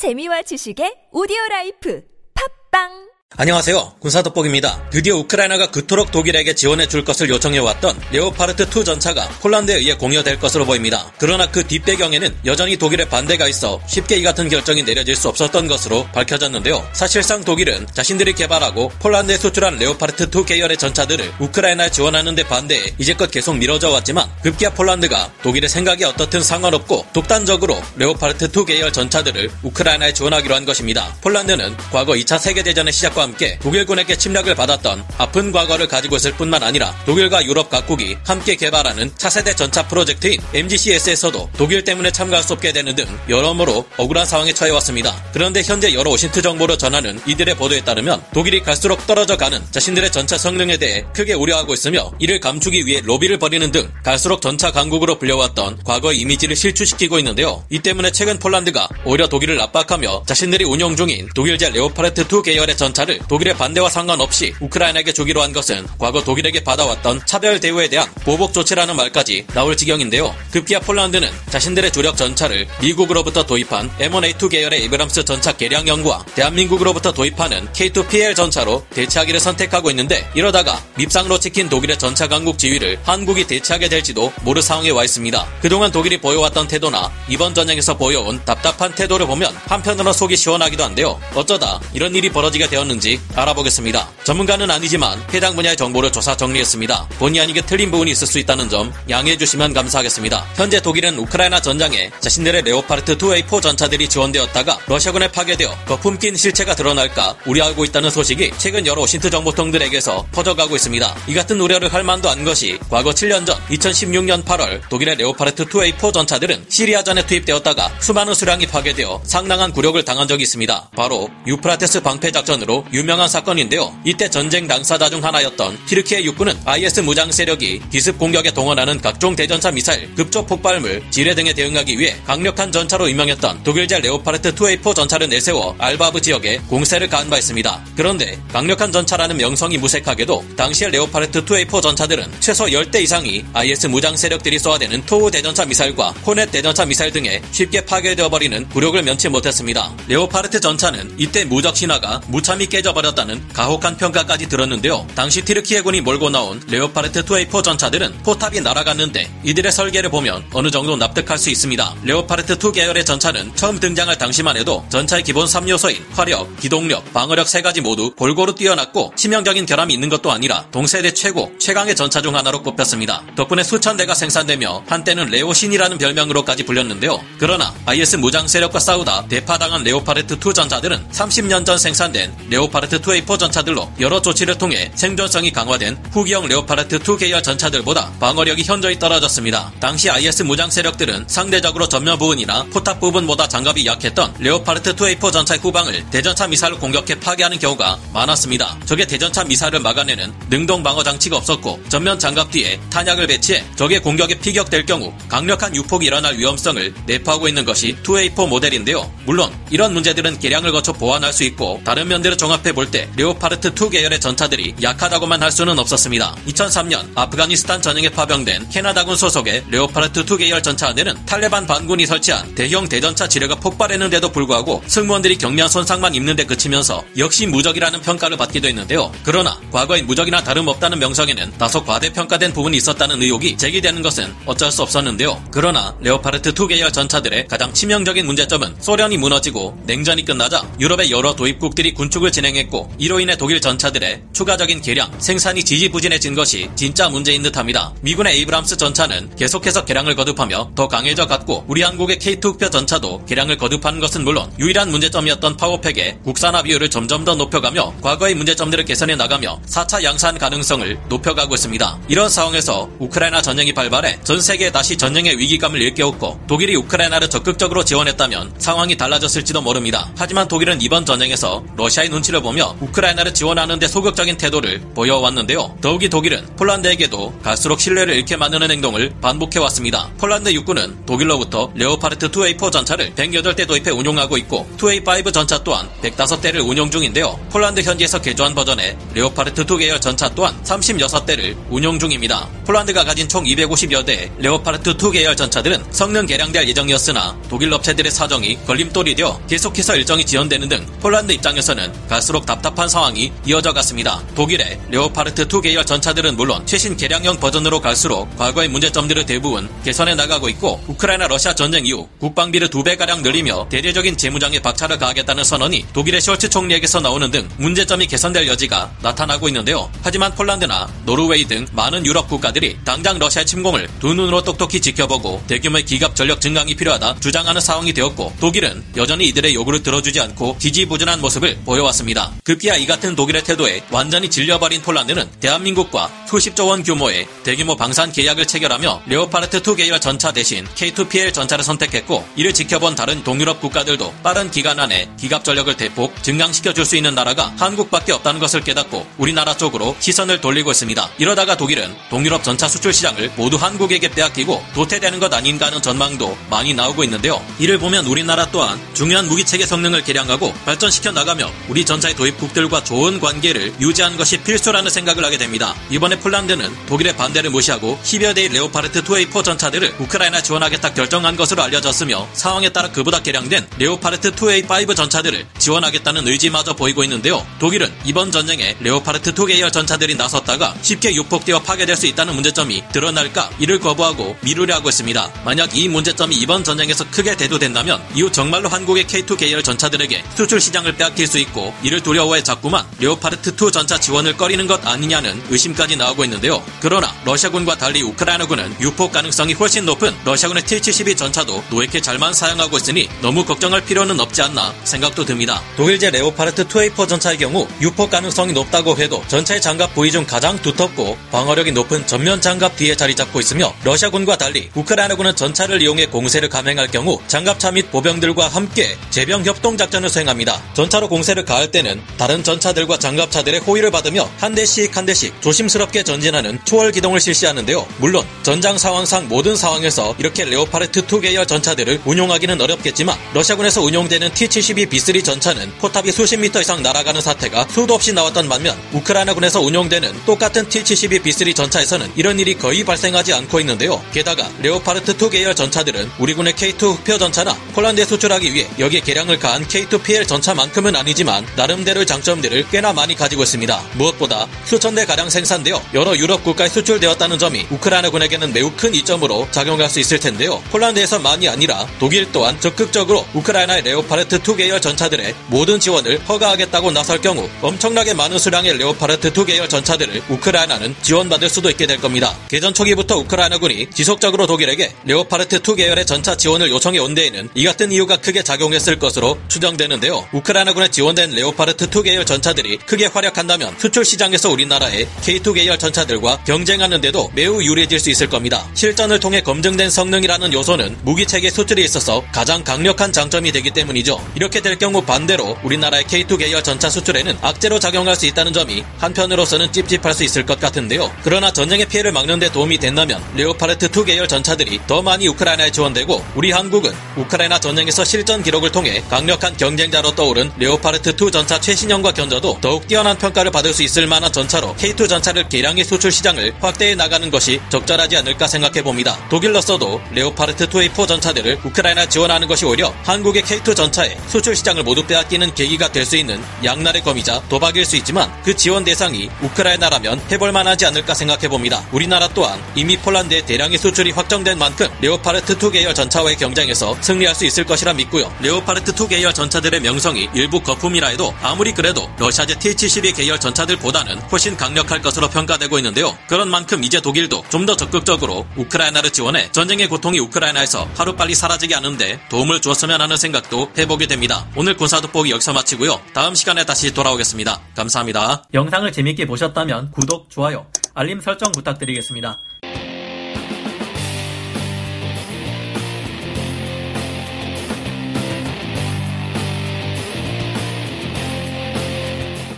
재미와 지식의 오디오 라이프. 팟빵 안녕하세요. 군사돋보기입니다. 드디어 우크라이나가 그토록 독일에게 지원해 줄 것을 요청해왔던 레오파르트2 전차가 폴란드에 의해 공여될 것으로 보입니다. 그러나 그 뒷배경에는 여전히 독일의 반대가 있어 쉽게 이 같은 결정이 내려질 수 없었던 것으로 밝혀졌는데요. 사실상 독일은 자신들이 개발하고 폴란드에 수출한 레오파르트2 계열의 전차들을 우크라이나에 지원하는 데 반대해 이제껏 계속 미뤄져 왔지만 급기야 폴란드가 독일의 생각이 어떻든 상관없고 독단적으로 레오파르트2 계열 전차들을 우크라이나에 지원하기로 한 것입니다. 폴란드는 과거 2차 세계대전의 시작과 전쟁과 함께 독일군에게 침략을 받았던 아픈 과거를 가지고 있을 뿐만 아니라 독일과 유럽 각국이 함께 개발하는 차세대 전차 프로젝트인 MGCS에서도 독일 때문에 참가할 수 없게 되는 등 여러모로 억울한 상황에 처해 왔습니다. 그런데 현재 여러 OSINT 정보를 전하는 이들의 보도에 따르면 독일이 갈수록 떨어져 가는 자신들의 전차 성능에 대해 크게 우려하고 있으며 이를 감추기 위해 로비를 벌이는 등 갈수록 전차 강국으로 불려왔던 과거의 이미지를 실추시키고 있는데요. 이 때문에 최근 폴란드가 오히려 독일을 압박하며 자신들이 운영 중인 독일제 레오파르트 2 계열의 전차를 전차를 독일의 반대와 상관없이 우크라이나에게 주기로 한 것은 과거 독일에게 받아왔던 차별 대우에 대한 보복 조치라는 말까지 나올 지경인데요. 급기야 폴란드는 자신들의 주력 전차를 미국으로부터 도입한 M1A2 계열의 에이브람스 전차 개량 연구와 대한민국으로부터 도입하는 K2PL 전차로 대체하기를 선택하고 있는데 이러다가 밉상으로 찍힌 독일의 전차 강국 지위를 한국이 대체하게 될지도 모를 상황에 와 있습니다. 그동안 독일이 보여왔던 태도나 이번 전쟁에서 보여온 답답한 태도를 보면 한편으로 속이 시원하기도 한데요. 어쩌다 이런 일이 벌어지게 되었는지 있는지 알아보겠습니다. 전문가는 아니지만 해당 분야의 정보를 조사 정리했습니다. 본의 아니게 틀린 부분이 있을 수 있다는 점 양해해 주시면 감사하겠습니다. 현재 독일은 우크라이나 전장에 자신들의 레오파르트 2A4 전차들이 지원되었다가 러시아군에 파괴되어 거품 낀 실체가 드러날까 우려하고 있다는 소식이 최근 여러 OSINT 정보통들에게서 퍼져가고 있습니다. 이 같은 우려를 할 만도 한 것이 과거 7년 전 2016년 8월 독일의 레오파르트 2A4 전차들은 시리아전에 투입되었다가 수많은 수량이 파괴되어 상당한 굴욕을 당한 적이 있습니다. 바로 유프라테스 방패 작전으로 유명한 사건인데요. 이때 전쟁 당사자 중 하나였던 티르키예 육군은 IS 무장 세력이 기습 공격에 동원하는 각종 대전차 미사일, 급조 폭발물, 지뢰 등에 대응하기 위해 강력한 전차로 유명했던 독일제 레오파르트 2A4 전차를 내세워 알바브 지역에 공세를 가한 바 있습니다. 그런데 강력한 전차라는 명성이 무색하게도 당시의 레오파르트 2A4 전차들은 최소 10대 이상이 IS 무장 세력들이 쏘아대는 토우 대전차 미사일과 코넷 대전차 미사일 등에 쉽게 파괴되어 버리는 굴욕을 면치 못했습니다. 레오파르트 전차는 이때 무적 신화가 무참히 깨 깨져버렸다는 가혹한 평가까지 들었는데요. 당시 티르키예군이 몰고 나온 레오파르트 2A4 전차들은 포탑이 날아갔는데 이들의 설계를 보면 어느 정도 납득할 수 있습니다. 레오파르트 2 계열의 전차는 처음 등장할 당시만 해도 전차의 기본 3요소인 화력, 기동력, 방어력 세 가지 모두 골고루 뛰어났고 치명적인 결함이 있는 것도 아니라 동세대 최고, 최강의 전차 중 하나로 꼽혔습니다. 덕분에 수천 대가 생산되며 한때는 레오신이라는 별명으로까지 불렸는데요. 그러나 IS 무장 세력과 싸우다 대파당한 레오파르트 2 전차들은 30년 전 생산된 레오 레오파르트 2A4 전차들로 여러 조치를 통해 생존성이 강화된 후기형 레오파르트 2 계열 전차들보다 방어력이 현저히 떨어졌습니다. 당시 IS 무장 세력들은 상대적으로 전면 부분이나 포탑 부분보다 장갑이 약했던 레오파르트 2A4 전차의 후방을 대전차 미사일로 공격해 파괴하는 경우가 많았습니다. 적의 대전차 미사일을 막아내는 능동 방어 장치가 없었고 전면 장갑 뒤에 탄약을 배치해 적의 공격에 피격될 경우 강력한 유폭이 일어날 위험성을 내포하고 있는 것이 2A4 모델인데요. 물론 이런 문제들은 개량을 거쳐 보완할 수 있고 다른 면들을 종합 종합해 볼 때 레오파르트 2 계열의 전차들이 약하다고만 할 수는 없었습니다. 2003년 아프가니스탄 전역에 파병된 캐나다군 소속의 레오파르트 2 계열 전차 안에는 탈레반 반군이 설치한 대형 대전차 지뢰가 폭발했는데도 불구하고 승무원들이 경미한 손상만 입는 데 그치면서 역시 무적이라는 평가를 받기도 했는데요. 그러나 과거의 무적이나 다름없다는 명성에는 다소 과대평가된 부분이 있었다는 의혹이 제기되는 것은 어쩔 수 없었는데요. 그러나 레오파르트 2 계열 전차들의 가장 치명적인 문제점은 소련이 무너지고 냉전이 끝나자 유럽의 여러 도입국들이 군축을 진행했고 이로 인해 독일 전차들의 추가적인 개량, 생산이 지지부진해진 것이 진짜 문제인 듯합니다. 미군의 에이브람스 전차는 계속해서 개량을 거듭하며 더 강해져 갔고 우리 한국의 K2 흑표 전차도 개량을 거듭하는 것은 물론 유일한 문제점이었던 파워팩의 국산화 비율을 점점 더 높여가며 과거의 문제점들을 개선해 나가며 4차 양산 가능성을 높여가고 있습니다. 이런 상황에서 우크라이나 전쟁이 발발해 전 세계에 다시 전쟁의 위기감을 일깨웠고 독일이 우크라이나를 적극적으로 지원했다면 상황이 달라졌을지도 모릅니다. 하지만 독일은 이번 전쟁에서 러시아의 눈치 가 치를 보며 우크라이나를 지원하는 데 소극적인 태도를 보여왔는데요. 더욱이 독일은 폴란드에게도 갈수록 신뢰를 잃게 만드는 행동을 반복해왔습니다. 폴란드 육군은 독일로부터 레오파르트 2A4 전차를 108대 도입해 운용하고 있고 2A5 전차 또한 105대를 운용 중인데요. 폴란드 현지에서 개조한 버전의 레오파르트 2 계열 전차 또한 36대를 운용 중입니다. 폴란드가 가진 총 250여 대의 레오파르트 2 계열 전차들은 성능 개량될 예정이었으나 독일 업체들의 사정이 걸림돌이 되어 계속해서 일정이 지연되는 등 폴란드 입장에서는 갈수록 답답한 상황이 이어져 갔습니다. 독일의 레오파르트 2 계열 전차들은 물론 최신 개량형 버전으로 갈수록 과거의 문제점들을 대부분 개선해 나가고 있고 우크라이나 러시아 전쟁 이후 국방비를 두 배가량 늘리며 대대적인 재무장에 박차를 가하겠다는 선언이 독일의 숄츠 총리에게서 나오는 등 문제점이 개선될 여지가 나타나고 있는데요. 하지만 폴란드나 노르웨이 등 많은 유럽 국가들이 당장 러시아 침공을 두 눈으로 똑똑히 지켜보고 대규모의 기갑 전력 증강이 필요하다 주장하는 상황이 되었고 독일은 여전히 이들의 요구를 들어주지 않고 지지부진한 모습을 보여왔습니다. 급기야 이 같은 독일의 태도에 완전히 질려버린 폴란드는 대한민국과 수십 조 원 규모의 대규모 방산 계약을 체결하며 레오파르트 2 계열 전차 대신 K2PL 전차를 선택했고 이를 지켜본 다른 동유럽 국가들도 빠른 기간 안에 기갑 전력을 대폭 증강시켜 줄 수 있는 나라가 한국밖에 없다는 것을 깨닫고 우리나라 쪽으로 시선을 돌리고 있습니다. 이러다가 독일은 동유럽 전차 수출 시장을 모두 한국에게 빼앗기고 도태되는 것 아닌가 하는 전망도 많이 나오고 있는데요. 이를 보면 우리나라 또한 중요한 무기체계 성능을 개량하고 발전시켜 나가며 우리 전 차의 도입국들과 좋은 관계를 유지하는 것이 필수라는 생각을 하게 됩니다. 이번에 폴란드는 독일의 반대를 무시하고 10여 대의 레오파르트 2A4 전차들을 우크라이나 지원하겠다 결정한 것으로 알려졌으며 상황에 따라 그보다 개량된 레오파르트 2A5 전차들을 지원하겠다는 의지마저 보이고 있는데요. 독일은 이번 전쟁에 레오파르트 2 계열 전차들이 나섰다가 쉽게 유폭되어 파괴될 수 있다는 문제점이 드러날까 이를 거부하고 미루려 하고 있습니다. 만약 이 문제점이 이번 전쟁에서 크게 대두된다면 이후 정말로 한국의 K2 계열 전차들에게 수출 시장을 빼앗길 수 있고 이를 두려워해 자꾸만 레오파르트 2 전차 지원을 꺼리는 것 아니냐는 의심까지 나오고 있는데요. 그러나 러시아군과 달리 우크라이나군은 유폭 가능성이 훨씬 높은 러시아군의 T-72 전차도 노획해 잘만 사용하고 있으니 너무 걱정할 필요는 없지 않나 생각도 듭니다. 독일제 레오파르트 2A4 전차의 경우 유폭 가능성이 높다고 해도 전차의 장갑 부위 중 가장 두텁고 방어력이 높은 전면 장갑 뒤에 자리 잡고 있으며 러시아군과 달리 우크라이나군은 전차를 이용해 공세를 감행할 경우 장갑차 및 보병들과 함께 제병 협동 작전을 수행합니다. 전차로 공세를 가할 때는 다른 전차들과 장갑차들의 호위를 받으며 한 대씩 한 대씩 조심스럽게 전진하는 초월 기동을 실시하는데요. 물론 전장 상황상 모든 상황에서 이렇게 레오파르트 2 계열 전차들을 운용하기는 어렵겠지만 러시아군에서 운용되는 T-72 B3 전차는 포탑이 수십 미터 이상 날아가는 사태가 수도 없이 나왔던 반면 우크라이나군에서 운용되는 똑같은 T-72 B3 전차에서는 이런 일이 거의 발생하지 않고 있는데요. 게다가 레오파르트 2 계열 전차들은 우리 군의 K2 흑표 전차나 폴란드에 수출하기 위해 여기에 개량을 가한 K2PL 전차만큼은 아니지만 나름대로의 장점들을 꽤나 많이 가지고 있습니다. 무엇보다 수천 대 가량 생산되어 여러 유럽 국가에 수출되었다는 점이 우크라이나군에게는 매우 큰 이점으로 작용할 수 있을 텐데요. 폴란드에서만이 아니라 독일 또한 적극적으로 우크라이나의 레오파르트 2 계열 전차들의 모든 지원을 허가하겠다고 나설 경우 엄청나게 많은 수량의 레오파르트 2 계열 전차들을 우크라이나는 지원받을 수도 있게 될 겁니다. 개전 초기부터 우크라이나군이 지속적으로 독일에게 레오파르트 2 계열의 전차 지원을 요청해 온 데에는 이 같은 이유가 크게 작용했을 것으로 추정되는데요. 우크라이나군에 지원된 레오 파르트 2 계열 전차들이 크게 활약한다면 수출 시장에서 우리나라의 K2 계열 전차들과 경쟁하는데도 매우 유리해질 수 있을 겁니다. 실전을 통해 검증된 성능이라는 요소는 무기체계 수출에 있어서 가장 강력한 장점이 되기 때문이죠. 이렇게 될 경우 반대로 우리나라의 K2 계열 전차 수출에는 악재로 작용할 수 있다는 점이 한편으로서는 찝찝할 수 있을 것 같은데요. 그러나 전쟁의 피해를 막는 데 도움이 된다면 레오파르트 2 계열 전차들이 더 많이 우크라이나에 지원되고 우리 한국은 우크라이나 전쟁에서 실전 기록을 통해 강력한 경쟁자로 떠오른 레오파르트 2 전차 최신형과 견줘도 더욱 뛰어난 평가를 받을 수 있을 만한 전차로 K2 전차를 개량해 수출 시장을 확대해 나가는 것이 적절하지 않을까 생각해 봅니다. 독일로서도 레오파르트 2A4 전차들을 우크라이나 지원하는 것이 오히려 한국의 K2 전차의 수출 시장을 모두 빼앗기는 계기가 될 수 있는 양날의 검이자 도박일 수 있지만 그 지원 대상이 우크라이나라면 해볼 만하지 않을까 생각해 봅니다. 우리나라 또한 이미 폴란드의 대량의 수출이 확정된 만큼 레오파르트 2 계열 전차와의 경쟁에서 승리할 수 있을 것이라 믿고요. 레오파르트 2 계열 전차들의 명성이 일부 거품이라 해도 아무리 그래도 러시아제 T-72 계열 전차들보다는 훨씬 강력할 것으로 평가되고 있는데요. 그런 만큼 이제 독일도 좀 더 적극적으로 우크라이나를 지원해 전쟁의 고통이 우크라이나에서 하루빨리 사라지게 하는데 도움을 주었으면 하는 생각도 해보게 됩니다. 오늘 군사 돋보기 여기서 마치고요. 다음 시간에 다시 돌아오겠습니다. 감사합니다. 영상을 재밌게 보셨다면 구독, 좋아요, 알림 설정 부탁드리겠습니다.